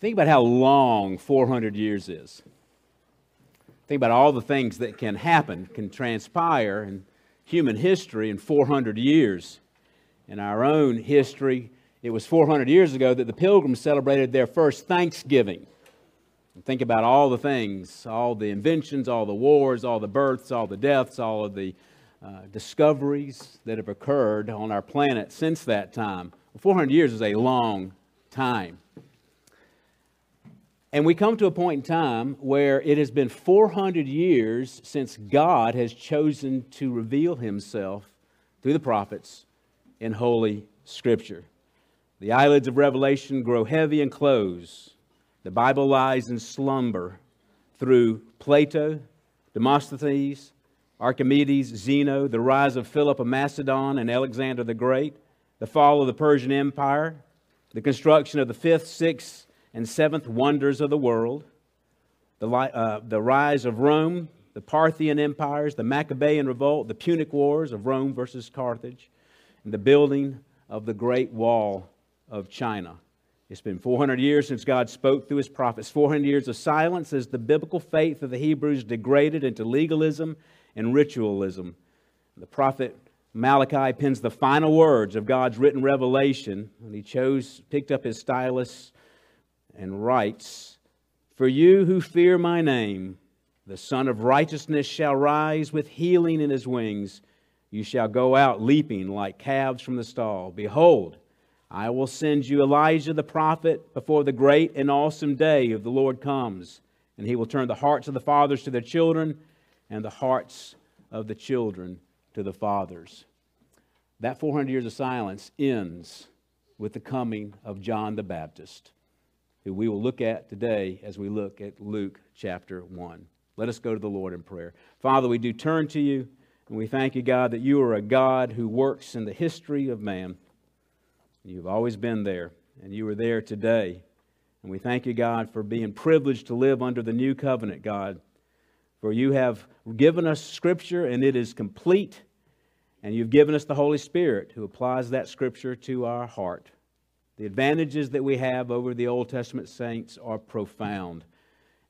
Think about how long 400 years is. Think about all the things that can happen, can transpire in human history in 400 years. In our own history, it was 400 years ago that the pilgrims celebrated their first Thanksgiving. Think about all the things, all the inventions, all the wars, all the births, all the deaths, all of the uh, discoveries that have occurred on our planet since that time. 400 years is a long time. And we come to a point in time where it has been 400 years since God has chosen to reveal himself through the prophets in Holy Scripture. The eyelids of Revelation grow heavy and close. The Bible lies in slumber through Plato, Demosthenes, Archimedes, Zeno, the rise of Philip of Macedon and Alexander the Great, the fall of the Persian Empire, the construction of the fifth, sixth, and seventh wonders of the world, the, uh, the rise of Rome, the Parthian empires, the Maccabean revolt, the Punic Wars of Rome versus Carthage, and the building of the Great Wall of China. It's been 400 years since God spoke through his prophets. 400 years of silence as the biblical faith of the Hebrews degraded into legalism and ritualism. The prophet Malachi pens the final words of God's written revelation, and he chose, picked up his stylus and writes, For you who fear my name, the Son of Righteousness shall rise with healing in his wings. You shall go out leaping like calves from the stall. Behold, I will send you Elijah the prophet before the great and awesome day of the Lord comes, and he will turn the hearts of the fathers to their children and the hearts of the children to the fathers. That 400 years of silence ends with the coming of John the Baptist, who we will look at today as we look at Luke chapter 1. Let us go to the Lord in prayer. Father, we do turn to you, and we thank you, God, that you are a God who works in the history of man. You've always been there, and you are there today. And we thank you, God, for being privileged to live under the new covenant, God. For you have given us Scripture, and it is complete. And you've given us the Holy Spirit who applies that Scripture to our heart. The advantages that we have over the Old Testament saints are profound.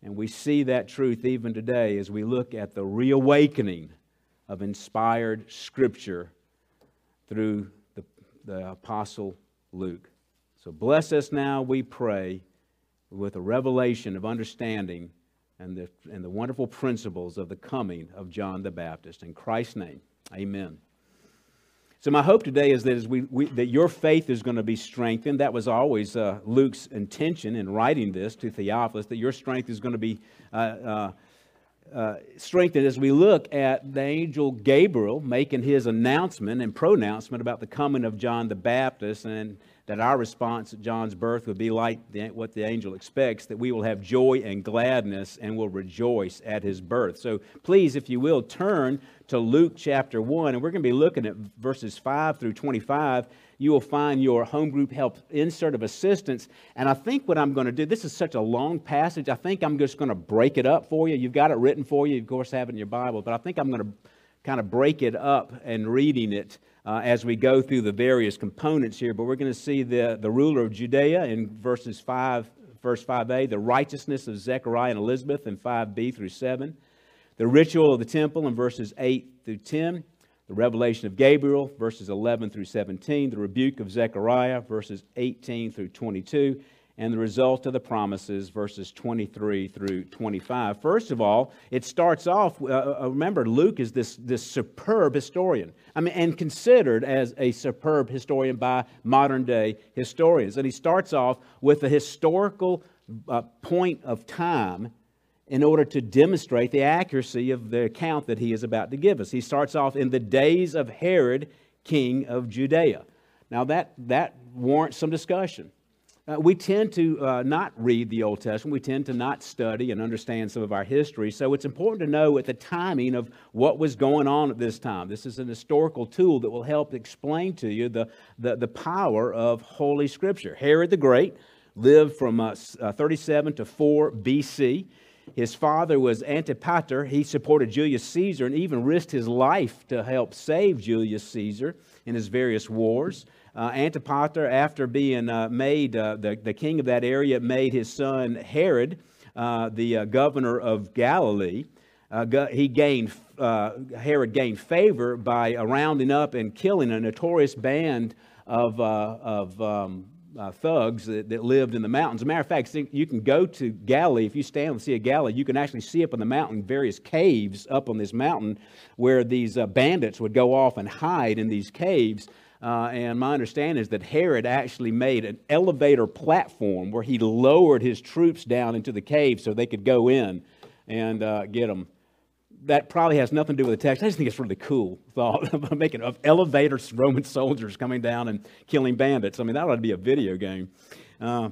And we see that truth even today as we look at the reawakening of inspired Scripture through the, the Apostle Luke. So bless us now, we pray, with a revelation of understanding and the, and the wonderful principles of the coming of John the Baptist. In Christ's name, amen. So, my hope today is that, as we, we that your faith is going to be strengthened. That was always uh, Luke's intention in writing this to Theophilus, that your strength is going to be uh, uh, uh, strengthened as we look at the angel Gabriel making his announcement and pronouncement about the coming of John the Baptist and that our response at John's birth would be like the, what the angel expects, that we will have joy and gladness and will rejoice at his birth. So please, if you will, turn to Luke chapter 1, and we're going to be looking at verses 5 through 25. You will find your home group help insert of assistance. And I think what I'm going to do, this is such a long passage, I think I'm just going to break it up for you. You've got it written for you, of course, have it in your Bible, but I think I'm going to kind of break it up and reading it uh, as we go through the various components here. But we're going to see the, the ruler of Judea in verses 5, verse 5a, the righteousness of Zechariah and Elizabeth in 5b through 7, the ritual of the temple in verses 8 through 10, the revelation of Gabriel, verses 11 through 17, the rebuke of Zechariah, verses 18 through 22, and the result of the promises, verses 23 through 25. First of all, it starts off, uh, uh, remember, Luke is this, this superb historian, I mean, and considered as a superb historian by modern day historians. And he starts off with a historical uh, point of time in order to demonstrate the accuracy of the account that he is about to give us. He starts off in the days of Herod, king of Judea. Now, that, that warrants some discussion. Uh, we tend to uh, not read the Old Testament. We tend to not study and understand some of our history. So it's important to know at the timing of what was going on at this time. This is an historical tool that will help explain to you the, the, the power of Holy Scripture. Herod the Great lived from uh, uh 37 to 4 BC. His father was Antipater. He supported Julius Caesar and even risked his life to help save Julius Caesar in his various wars. Uh, Antipater, after being uh, made uh, the, the king of that area, made his son Herod uh, the uh, governor of Galilee. Uh, he gained, Herod gained favor by rounding up and killing a notorious band of, of um, thugs that, that, lived in the mountains. As a matter of fact, you can go to Galilee. If you stand on the Sea of Galilee, you can actually see up on the mountain various caves up on this mountain where these bandits would go off and hide in these caves. Uh, and my understanding is that Herod actually made an elevator platform where he lowered his troops down into the cave so they could go in and uh, get them that probably has nothing to do with the text. I just think it's really cool thought of making of elevators, Roman soldiers coming down and killing bandits. I mean, that ought to be a video game. Uh,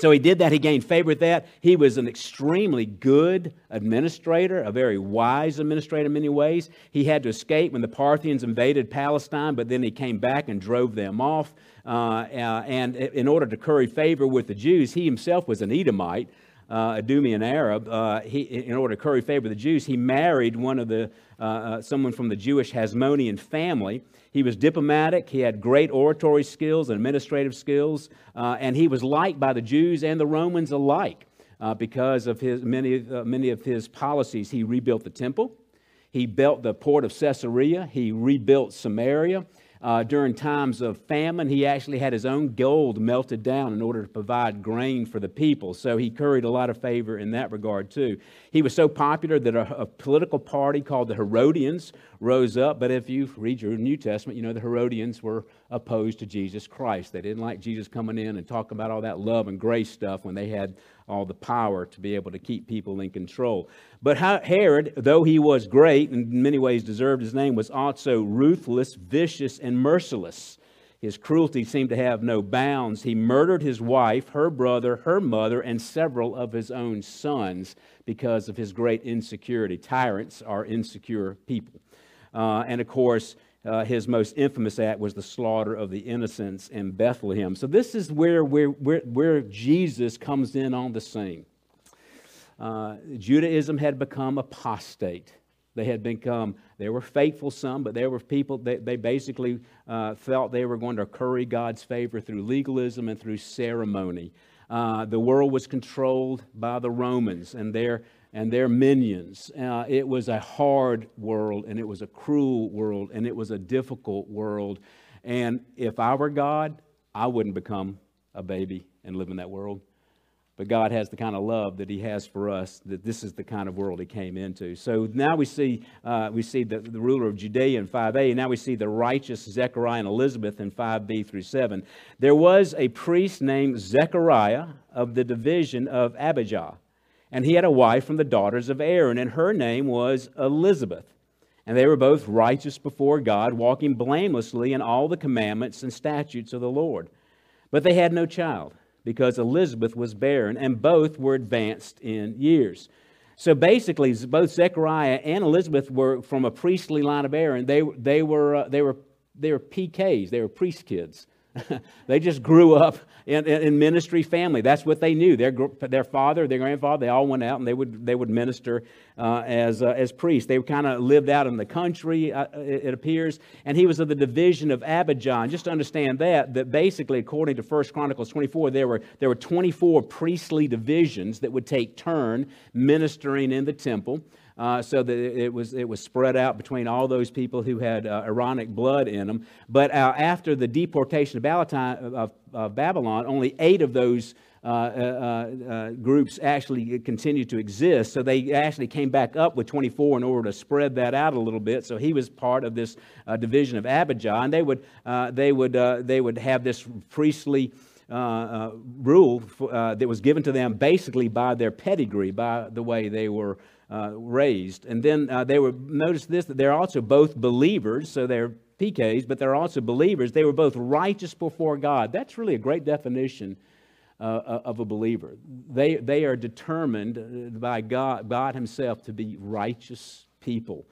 so he did that. He gained favor with that. He was an extremely good administrator, a very wise administrator in many ways. He had to escape when the Parthians invaded Palestine, but then he came back and drove them off. Uh, uh, and in order to curry favor with the Jews, he himself was an Edomite uh, Idumean Arab, uh, he, in order to curry favor with the Jews, he married one of the, uh, uh, someone from the Jewish Hasmonean family. He was diplomatic, he had great oratory skills and administrative skills, uh, and he was liked by the Jews and the Romans alike uh, because of his, many, many of his policies. He rebuilt the temple, he built the port of Caesarea, he rebuilt Samaria, uh, during times of famine, he actually had his own gold melted down in order to provide grain for the people. So he curried a lot of favor in that regard, too. He was so popular that a, a political party called the Herodians rose up. But if you read your New Testament, you know the Herodians were opposed to Jesus Christ. They didn't like Jesus coming in and talking about all that love and grace stuff when they had all the power to be able to keep people in control. But Herod, though he was great and in many ways deserved his name, was also ruthless, vicious, and merciless. His cruelty seemed to have no bounds. He murdered his wife, her brother, her mother, and several of his own sons because of his great insecurity. Tyrants are insecure people. Uh, and of course, uh, his most infamous act was the slaughter of the innocents in Bethlehem. So, this is where, where, where, where Jesus comes in on the scene. Uh, Judaism had become apostate. They had become, they were faithful some, but there were people, they, they basically uh, felt they were going to curry God's favor through legalism and through ceremony. Uh, the world was controlled by the Romans, and their and their minions. Uh, it was a hard world, and it was a cruel world, and it was a difficult world. And if I were God, I wouldn't become a baby and live in that world. But God has the kind of love that He has for us, that this is the kind of world He came into. So now we see, uh, we see the, the ruler of Judea in 5a, and now we see the righteous Zechariah and Elizabeth in 5b through 7. There was a priest named Zechariah of the division of Abijah. And he had a wife from the daughters of Aaron, and her name was Elizabeth. And they were both righteous before God, walking blamelessly in all the commandments and statutes of the Lord. But they had no child, because Elizabeth was barren, and both were advanced in years. So basically, both Zechariah and Elizabeth were from a priestly line of Aaron. They, they, were, uh, they, were, they were PKs, they were priest kids. they just grew up in, in, ministry family. That's what they knew. Their, their father, their grandfather, they all went out and they would, they would minister uh, as, uh, as priests. They kind of lived out in the country, uh, it appears. And he was of the division of Abijah. Just to understand that, that basically, according to 1 Chronicles 24, there were, there were 24 priestly divisions that would take turn ministering in the temple uh, so that it was, it was spread out between all those people who had uh, Aaronic blood in them. But uh, after the deportation of Babylon, of, of Babylon only eight of those uh, uh, uh, groups actually continued to exist. So they actually came back up with 24 in order to spread that out a little bit. So he was part of this division of Abijah, and they would, they would, they would have this priestly. Uh, uh, rule uh, that was given to them basically by their pedigree, by the way they were uh, raised. And then uh, they were, notice this, that they're also both believers, so they're PKs, but they're also believers. They were both righteous before God. That's really a great definition uh, uh of a believer. They, they are determined uh, by God, God Himself to be righteous people,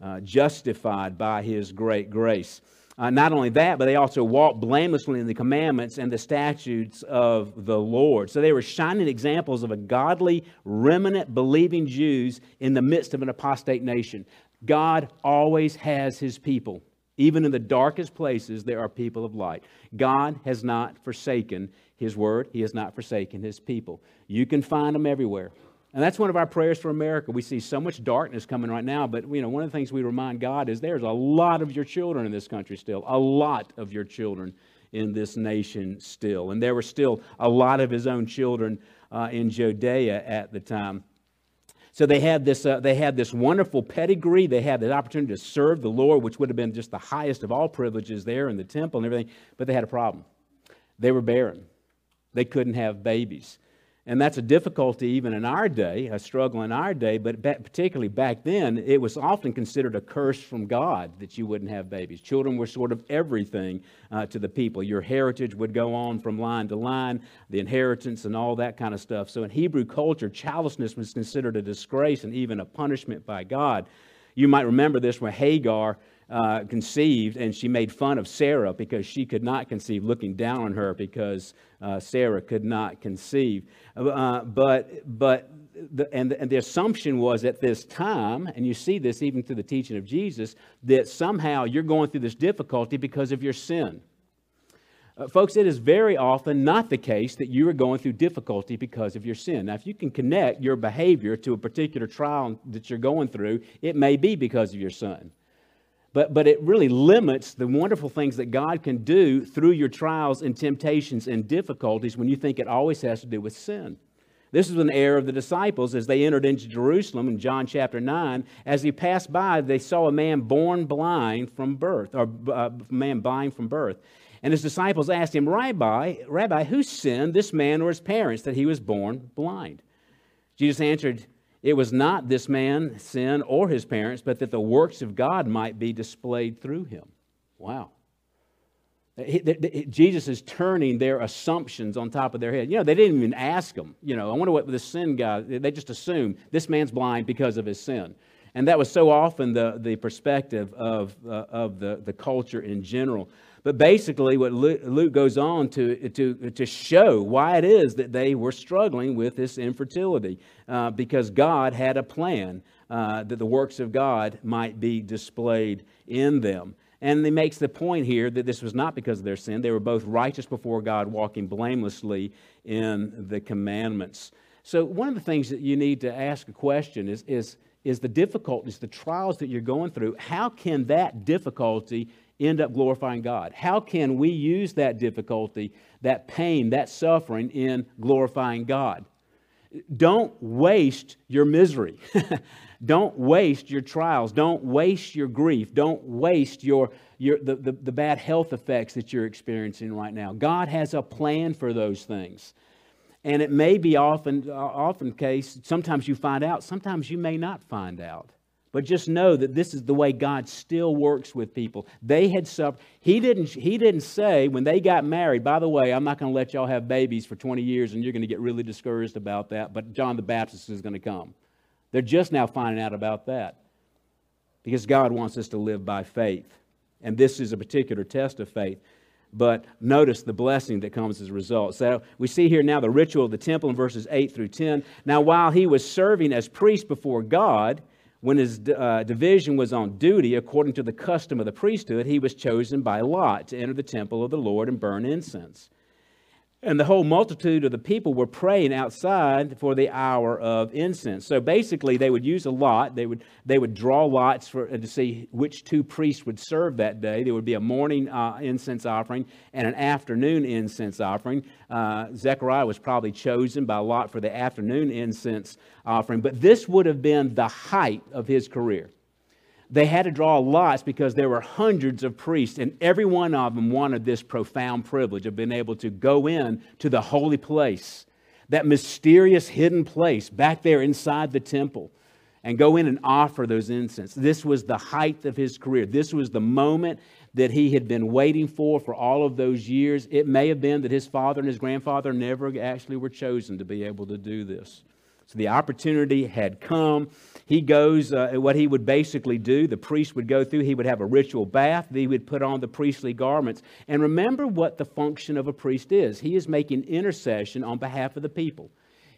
uh, justified by His great grace. Uh, not only that, but they also walked blamelessly in the commandments and the statutes of the Lord. So they were shining examples of a godly, remnant believing Jews in the midst of an apostate nation. God always has his people. Even in the darkest places, there are people of light. God has not forsaken his word, he has not forsaken his people. You can find them everywhere. And that's one of our prayers for America. We see so much darkness coming right now, but you know, one of the things we remind God is there's a lot of your children in this country still, a lot of your children in this nation still. And there were still a lot of his own children uh, in Judea at the time. So they had this, uh, they had this wonderful pedigree. They had the opportunity to serve the Lord, which would have been just the highest of all privileges there in the temple and everything. But they had a problem. They were barren. They couldn't have babies. And that's a difficulty even in our day, a struggle in our day, but particularly back then, it was often considered a curse from God that you wouldn't have babies. Children were sort of everything uh, to the people. Your heritage would go on from line to line, the inheritance and all that kind of stuff. So in Hebrew culture, childlessness was considered a disgrace and even a punishment by God. You might remember this when Hagar uh, conceived, and she made fun of Sarah because she could not conceive, looking down on her because uh, Sarah could not conceive. Uh, but but the, and, and the assumption was at this time, and you see this even through the teaching of Jesus, that somehow you're going through this difficulty because of your sin. Uh, folks, it is very often not the case that you are going through difficulty because of your sin. Now, if you can connect your behavior to a particular trial that you're going through, it may be because of your sin. But, but it really limits the wonderful things that God can do through your trials and temptations and difficulties when you think it always has to do with sin. This is an error of the disciples as they entered into Jerusalem in John chapter 9. As he passed by, they saw a man born blind from birth, or uh, a man blind from birth. And his disciples asked him, Rabbi, Rabbi, who sinned, this man or his parents, that he was born blind? Jesus answered, it was not this man's sin or his parents, but that the works of God might be displayed through him. Wow. Jesus is turning their assumptions on top of their head. You know, they didn't even ask him. You know, I wonder what the sin guy, they just assumed this man's blind because of his sin. And that was so often the, the perspective of, uh, of the, the culture in general. But basically, what Luke goes on to, to, to show why it is that they were struggling with this infertility, uh, because God had a plan uh, that the works of God might be displayed in them. And he makes the point here that this was not because of their sin. They were both righteous before God, walking blamelessly in the commandments. So, one of the things that you need to ask a question is, is, is the difficulties, the trials that you're going through, how can that difficulty end up glorifying God? How can we use that difficulty, that pain, that suffering in glorifying God? Don't waste your misery. Don't waste your trials. Don't waste your grief. Don't waste your, your, the, the, the bad health effects that you're experiencing right now. God has a plan for those things. And it may be often, uh, often case, sometimes you find out, sometimes you may not find out. But just know that this is the way God still works with people. They had suffered. He didn't, he didn't say when they got married, by the way, I'm not going to let y'all have babies for 20 years and you're going to get really discouraged about that, but John the Baptist is going to come. They're just now finding out about that because God wants us to live by faith. And this is a particular test of faith. But notice the blessing that comes as a result. So we see here now the ritual of the temple in verses 8 through 10. Now, while he was serving as priest before God, when his uh, division was on duty, according to the custom of the priesthood, he was chosen by lot to enter the temple of the Lord and burn incense. And the whole multitude of the people were praying outside for the hour of incense. So basically, they would use a lot. They would, they would draw lots for, to see which two priests would serve that day. There would be a morning uh, incense offering and an afternoon incense offering. Uh, Zechariah was probably chosen by lot for the afternoon incense offering. But this would have been the height of his career they had to draw lots because there were hundreds of priests, and every one of them wanted this profound privilege of being able to go in to the holy place, that mysterious hidden place back there inside the temple, and go in and offer those incense. This was the height of his career. This was the moment that he had been waiting for for all of those years. It may have been that his father and his grandfather never actually were chosen to be able to do this. So the opportunity had come. He goes, uh, what he would basically do, the priest would go through, he would have a ritual bath, he would put on the priestly garments. And remember what the function of a priest is he is making intercession on behalf of the people.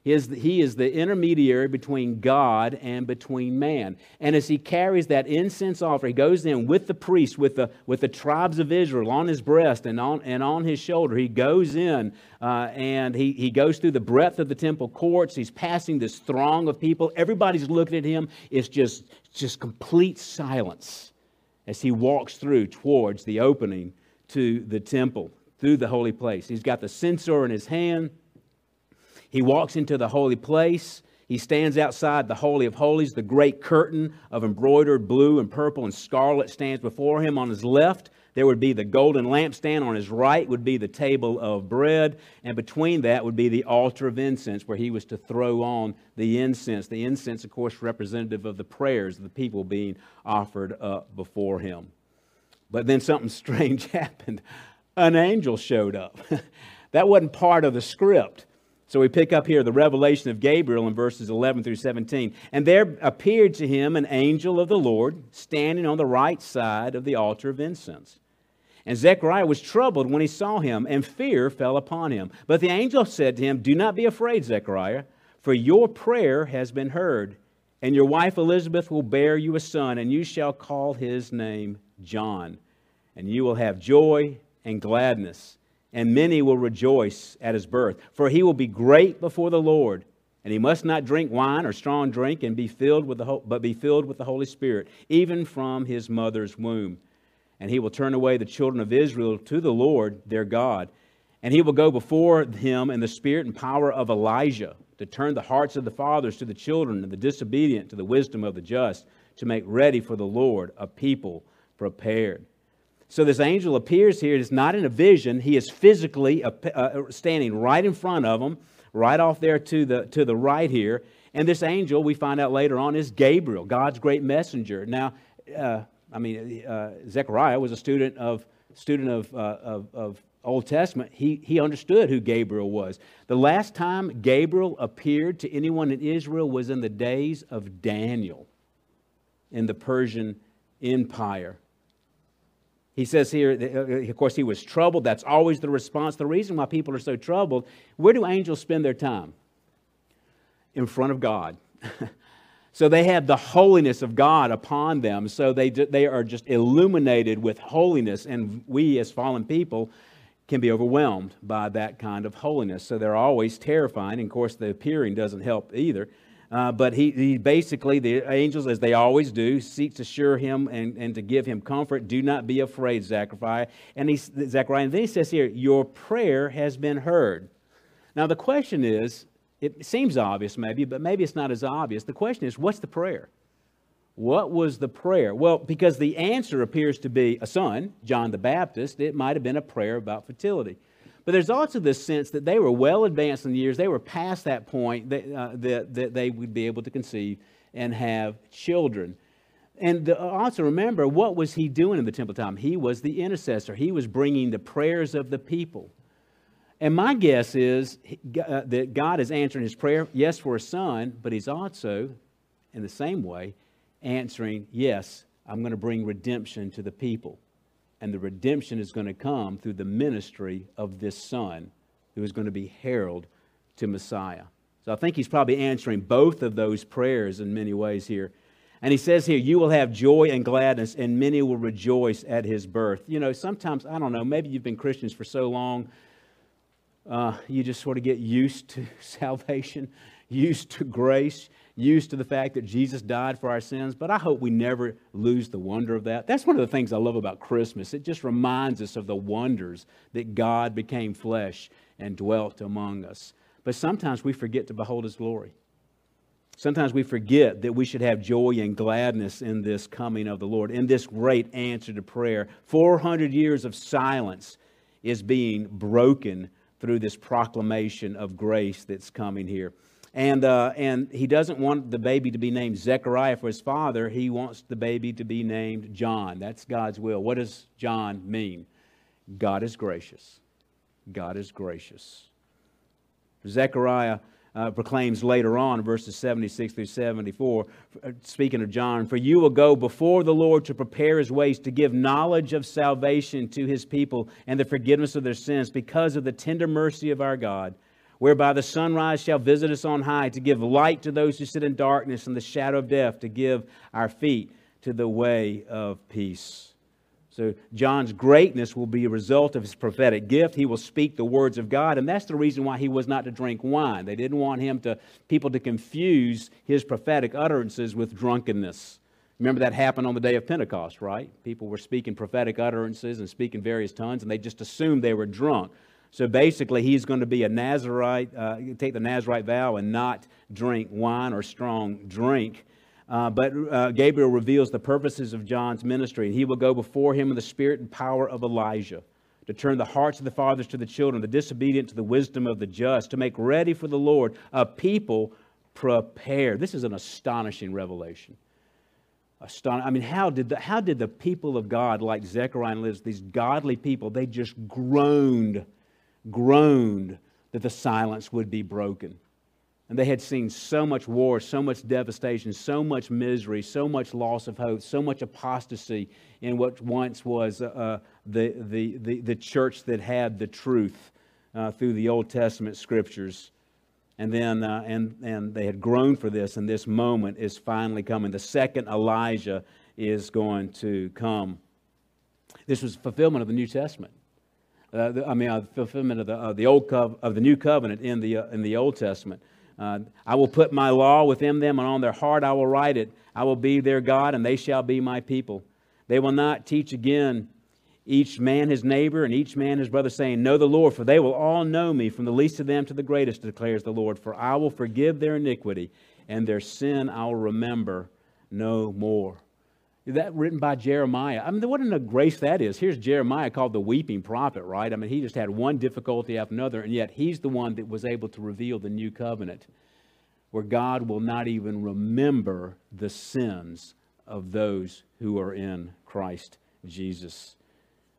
He is, the, he is the intermediary between God and between man. And as he carries that incense offering, he goes in with the priest, with the, with the tribes of Israel on his breast and on, and on his shoulder. He goes in uh, and he, he goes through the breadth of the temple courts. He's passing this throng of people. Everybody's looking at him. It's just, just complete silence as he walks through towards the opening to the temple, through the holy place. He's got the censer in his hand. He walks into the holy place. He stands outside the Holy of Holies. The great curtain of embroidered blue and purple and scarlet stands before him. On his left, there would be the golden lampstand. On his right would be the table of bread. And between that would be the altar of incense where he was to throw on the incense. The incense, of course, representative of the prayers of the people being offered up before him. But then something strange happened. An angel showed up. that wasn't part of the script. So we pick up here the revelation of Gabriel in verses 11 through 17. And there appeared to him an angel of the Lord standing on the right side of the altar of incense. And Zechariah was troubled when he saw him, and fear fell upon him. But the angel said to him, Do not be afraid, Zechariah, for your prayer has been heard, and your wife Elizabeth will bear you a son, and you shall call his name John. And you will have joy and gladness and many will rejoice at his birth. For he will be great before the Lord, and he must not drink wine or strong drink, and be filled with the but be filled with the Holy Spirit, even from his mother's womb. And he will turn away the children of Israel to the Lord their God, and he will go before him in the spirit and power of Elijah to turn the hearts of the fathers to the children, and the disobedient to the wisdom of the just, to make ready for the Lord a people prepared. So this angel appears here. It's not in a vision. He is physically uh, uh, standing right in front of them, right off there to the, to the right here. And this angel, we find out later on, is Gabriel, God's great messenger. Now, uh, I mean, uh, Zechariah was a student of, student of, uh, of, of Old Testament. He, he understood who Gabriel was. The last time Gabriel appeared to anyone in Israel was in the days of Daniel in the Persian Empire. He says here, uh, uh, of course, he was troubled. That's always the response. The reason why people are so troubled, where do angels spend their time? In front of God. so they have the holiness of God upon them. So they, they are just illuminated with holiness. And we, as fallen people, can be overwhelmed by that kind of holiness. So they're always terrifying. And of course, the appearing doesn't help either. Uh, but he, he, basically, the angels, as they always do, seek to assure him and, and to give him comfort. Do not be afraid, Zechariah. And he, Zechariah, and then he says here, Your prayer has been heard. Now, the question is it seems obvious maybe, but maybe it's not as obvious. The question is, what's the prayer? What was the prayer? Well, because the answer appears to be a son, John the Baptist, it might have been a prayer about fertility. But there's also this sense that they were well advanced in the years. They were past that point that, uh, that, that they would be able to conceive and have children. And also remember, what was he doing in the temple time? He was the intercessor. He was bringing the prayers of the people. And my guess is uh, that God is answering his prayer, yes, for a son, but he's also, in the same way, answering, yes, I'm going to bring redemption to the people and the redemption is going to come through the ministry of this son who is going to be herald to Messiah. So I think he's probably answering both of those prayers in many ways here. And he says here, You will have joy and gladness, and many will rejoice at his birth. You know, sometimes, I don't know, maybe you've been Christians for so long, uh, you just sort of get used to salvation, used to grace used to the fact that Jesus died for our sins, but I hope we never lose the wonder of that. That's one of the things I love about Christmas. It just reminds us of the wonders that God became flesh and dwelt among us. But sometimes we forget to behold his glory. Sometimes we forget that we should have joy and gladness in this coming of the Lord, in this great answer to prayer. 400 years of silence is being broken through this proclamation of grace that's coming here. And, uh, and he doesn't want the baby to be named Zechariah for his father. He wants the baby to be named John. That's God's will. What does John mean? God is gracious. God is gracious. Zechariah uh, proclaims later on, verses 76 through 74, uh, speaking of John, For you will go before the Lord to prepare his ways, to give knowledge of salvation to his people and the forgiveness of their sins, because of the tender mercy of our God, whereby the sunrise shall visit us on high, to give light to those who sit in darkness and the shadow of death, to give our feet to the way of peace. So, John's greatness will be a result of his prophetic gift. He will speak the words of God, and that's the reason why he was not to drink wine. They didn't want him to, people to confuse his prophetic utterances with drunkenness. Remember that happened on the day of Pentecost, right? People were speaking prophetic utterances and speaking various tongues, and they just assumed they were drunk. So basically, he's going to be a Nazarite, uh, take the Nazarite vow and not drink wine or strong drink. Uh, but uh, Gabriel reveals the purposes of John's ministry. And he will go before him in the spirit and power of Elijah to turn the hearts of the fathers to the children, the disobedient to the wisdom of the just, to make ready for the Lord a people prepared. This is an astonishing revelation. Aston- I mean, how did, the, how did the people of God, like Zechariah and Liz, these godly people, they just groaned, groaned that the silence would be broken. And they had seen so much war, so much devastation, so much misery, so much loss of hope, so much apostasy in what once was uh, uh, the, the, the, the, church that had the truth uh, through the Old Testament scriptures. And then, uh, and, and they had grown for this, and this moment is finally coming. The second Elijah is going to come. This was fulfillment of the New Testament. Uh, the, I mean, uh, fulfillment of the, uh, the old co- of the new covenant in the, uh, in the Old Testament. Uh, I will put my law within them, and on their heart I will write it. I will be their God, and they shall be my people. They will not teach again each man his neighbor and each man his brother, saying, Know the Lord, for they will all know me, from the least of them to the greatest, declares the Lord. For I will forgive their iniquity, and their sin I will remember no more. That written by Jeremiah. I mean, what a grace that is. Here's Jeremiah called the weeping prophet, right? I mean, he just had one difficulty after another, and yet he's the one that was able to reveal the new covenant where God will not even remember the sins of those who are in Christ Jesus.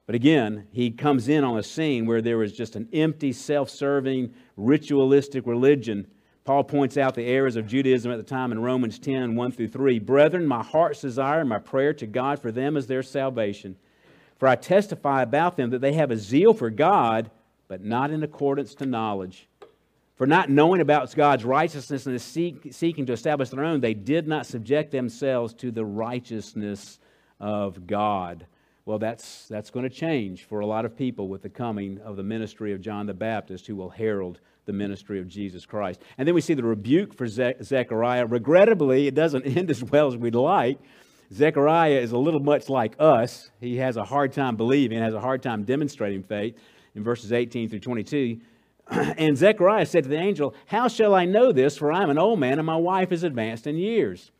But again, he comes in on a scene where there was just an empty, self serving, ritualistic religion Paul points out the errors of Judaism at the time in Romans 10 1 through 3. Brethren, my heart's desire and my prayer to God for them is their salvation. For I testify about them that they have a zeal for God, but not in accordance to knowledge. For not knowing about God's righteousness and seek, seeking to establish their own, they did not subject themselves to the righteousness of God. Well, that's, that's going to change for a lot of people with the coming of the ministry of John the Baptist, who will herald the ministry of Jesus Christ. And then we see the rebuke for Ze- Zechariah. Regrettably, it doesn't end as well as we'd like. Zechariah is a little much like us. He has a hard time believing, has a hard time demonstrating faith in verses 18 through 22. and Zechariah said to the angel, How shall I know this? For I am an old man, and my wife is advanced in years.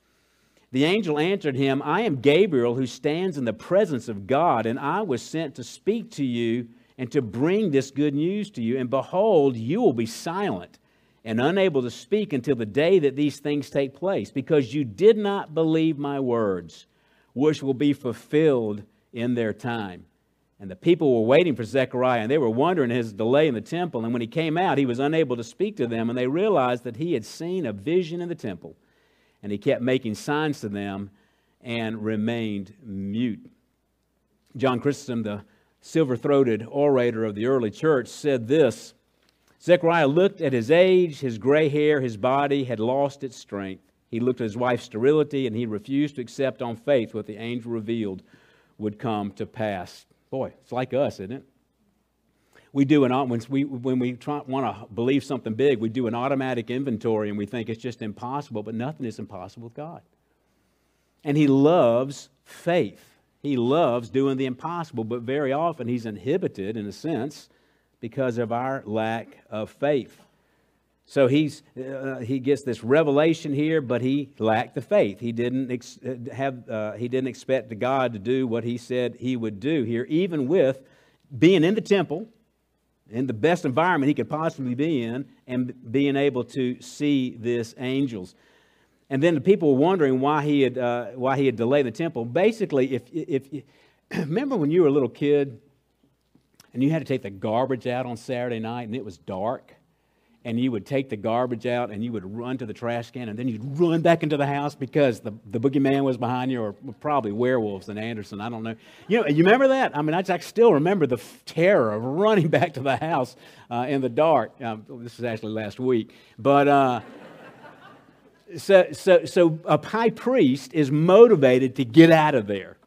The angel answered him, I am Gabriel, who stands in the presence of God, and I was sent to speak to you and to bring this good news to you. And behold, you will be silent and unable to speak until the day that these things take place, because you did not believe my words, which will be fulfilled in their time. And the people were waiting for Zechariah, and they were wondering his delay in the temple. And when he came out, he was unable to speak to them, and they realized that he had seen a vision in the temple. And he kept making signs to them and remained mute. John Chrysostom, the silver throated orator of the early church, said this Zechariah looked at his age, his gray hair, his body had lost its strength. He looked at his wife's sterility, and he refused to accept on faith what the angel revealed would come to pass. Boy, it's like us, isn't it? We do an when we when we want to believe something big, we do an automatic inventory and we think it's just impossible, but nothing is impossible with God. And He loves faith. He loves doing the impossible, but very often he's inhibited, in a sense, because of our lack of faith. So he's, uh, he gets this revelation here, but he lacked the faith. He didn't, ex- uh, have, uh, he didn't expect God to do what he said he would do here, even with being in the temple, in the best environment he could possibly be in, and being able to see this angels. And then the people were wondering why he had, uh, why he had delayed the temple. Basically, if, if, remember when you were a little kid and you had to take the garbage out on Saturday night and it was dark and you would take the garbage out and you would run to the trash can and then you'd run back into the house because the, the boogeyman was behind you or probably werewolves in Anderson. I don't know. You know, you remember that? I mean, I, I still remember the terror of running back to the house uh, in the dark. Um, this was actually last week. But uh, so, so, so a high priest is motivated to get out of there.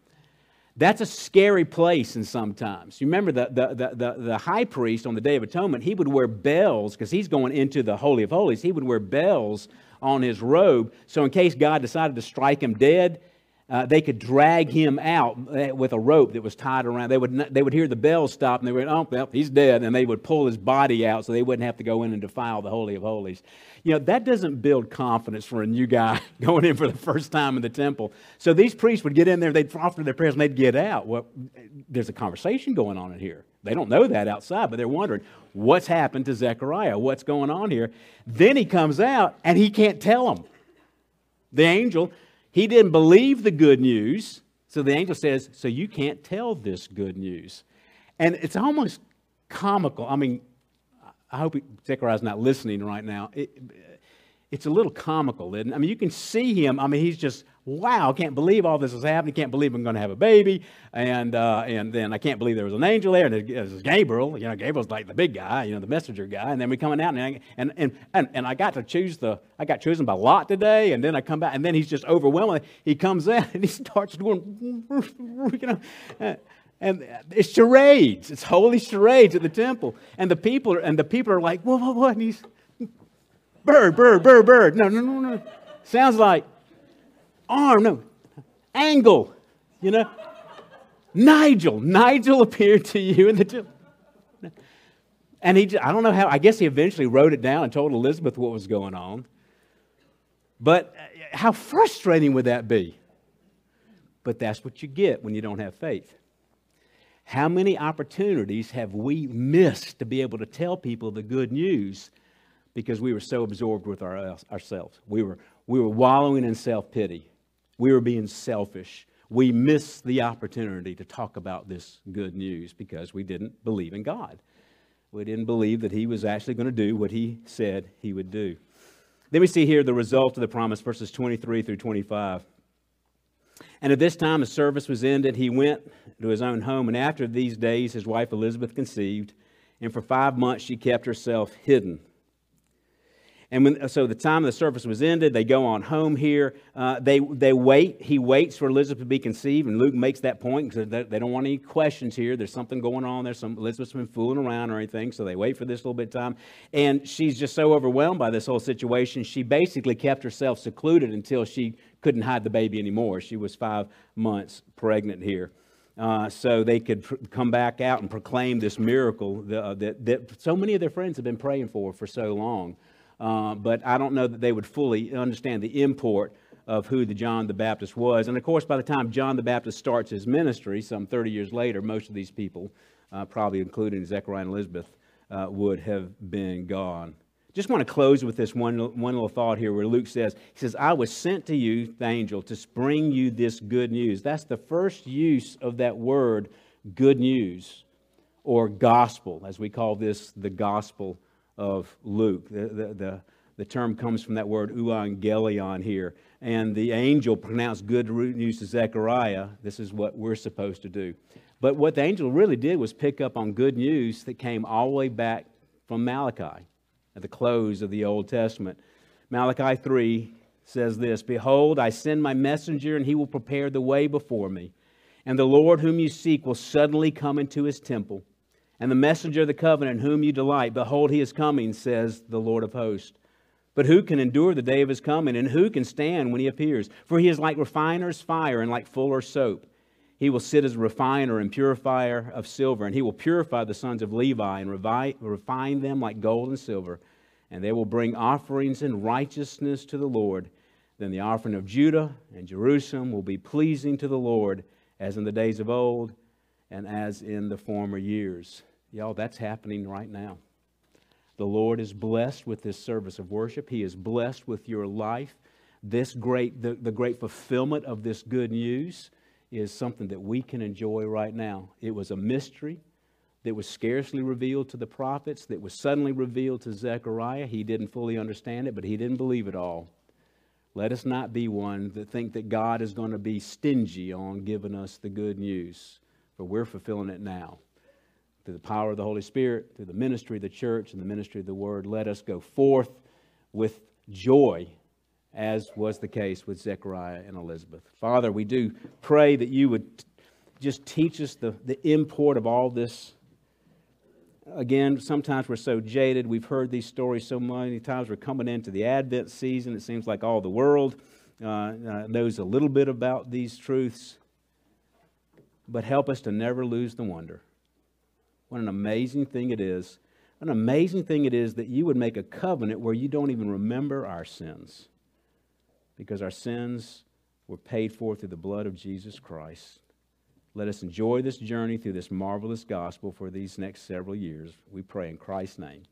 That's a scary place and sometimes. You remember the, the, the, the, high priest on the Day of Atonement, he would wear bells because he's going into the Holy of Holies. He would wear bells on his robe. So, in case God decided to strike him dead, uh, they could drag him out uh, with a rope that was tied around. They would, they would hear the bells stop and they would, oh, well, he's dead. And they would pull his body out so they wouldn't have to go in and defile the Holy of Holies. You know, that doesn't build confidence for a new guy going in for the first time in the temple. So these priests would get in there, they'd offer their prayers, and they'd get out. Well, there's a conversation going on in here. They don't know that outside, but they're wondering what's happened to Zechariah? What's going on here? Then he comes out and he can't tell them. The angel he didn't believe the good news. So the angel says, So you can't tell this good news. And it's almost comical. I mean, I hope Zechariah's not listening right now. It, it's a little comical. isn't it? I mean, you can see him. I mean, he's just wow, I can't believe all this is happening. Can't believe I'm going to have a baby. And, uh, and then I can't believe there was an angel there. And it was Gabriel. You know, Gabriel's like the big guy, you know, the messenger guy. And then we coming out and, and, and, and, and I got to choose the, I got chosen by Lot today. And then I come back and then he's just overwhelming. He comes out and he starts doing, you know, and it's charades. It's holy charades at the temple. And the people are, and the people are like, what, what, what? And he's, bird, bird, bird, bird. No, no, no, no. Sounds like arm, no, angle, you know. Nigel, Nigel appeared to you in the temple. And he, just, I don't know how, I guess he eventually wrote it down and told Elizabeth what was going on. But uh, how frustrating would that be? But that's what you get when you don't have faith. How many opportunities have we missed to be able to tell people the good news because we were so absorbed with our, uh, ourselves? We were, we were wallowing in self pity. We were being selfish. We missed the opportunity to talk about this good news because we didn't believe in God. We didn't believe that He was actually going to do what He said He would do. Then we see here the result of the promise, verses 23 through 25. And at this time, the service was ended. He went to his own home. And after these days, his wife Elizabeth conceived. And for five months, she kept herself hidden and when, so the time of the service was ended, they go on home here. Uh, they, they wait. He waits for Elizabeth to be conceived, and Luke makes that point because they, they, don't want any questions here. There's something going on there. Some Elizabeth's been fooling around or anything, so they wait for this little bit of time. And she's just so overwhelmed by this whole situation, she basically kept herself secluded until she couldn't hide the baby anymore. She was five months pregnant here. Uh, so they could pr- come back out and proclaim this miracle that, uh, that, that so many of their friends have been praying for for so long. Uh, but I don't know that they would fully understand the import of who the John the Baptist was. And of course, by the time John the Baptist starts his ministry, some 30 years later, most of these people, uh, probably including Zechariah and Elizabeth, uh, would have been gone. Just want to close with this one, one little thought here where Luke says, He says, I was sent to you, the angel, to bring you this good news. That's the first use of that word, good news, or gospel, as we call this the gospel of Luke. The, the, the, the term comes from that word euangelion here. And the angel pronounced good news to Zechariah. This is what we're supposed to do. But what the angel really did was pick up on good news that came all the way back from Malachi at the close of the Old Testament. Malachi 3 says this Behold, I send my messenger, and he will prepare the way before me. And the Lord whom you seek will suddenly come into his temple and the messenger of the covenant in whom you delight. Behold, he is coming, says the Lord of hosts. But who can endure the day of his coming, and who can stand when he appears? For he is like refiner's fire and like fuller's soap. He will sit as a refiner and purifier of silver, and he will purify the sons of Levi and refine them like gold and silver. And they will bring offerings in righteousness to the Lord. Then the offering of Judah and Jerusalem will be pleasing to the Lord, as in the days of old and as in the former years. Y'all, that's happening right now. The Lord is blessed with this service of worship. He is blessed with your life. This great, the, the great fulfillment of this good news is something that we can enjoy right now. It was a mystery that was scarcely revealed to the prophets, that was suddenly revealed to Zechariah. He didn't fully understand it, but he didn't believe it all. Let us not be one that think that God is going to be stingy on giving us the good news, for we're fulfilling it now. Through the power of the Holy Spirit, through the ministry of the church and the ministry of the word, let us go forth with joy, as was the case with Zechariah and Elizabeth. Father, we do pray that you would just teach us the, the import of all this again, sometimes we're so jaded. We've heard these stories so many times. We're coming into the Advent season. It seems like all the world uh, uh, knows a little bit about these truths. But help us to never lose the wonder. What an amazing thing it is. An amazing thing it is that you would make a covenant where you don't even remember our sins because our sins were paid for through the blood of Jesus Christ. Let us enjoy this journey through this marvelous gospel for these next several years. We pray in Christ's name.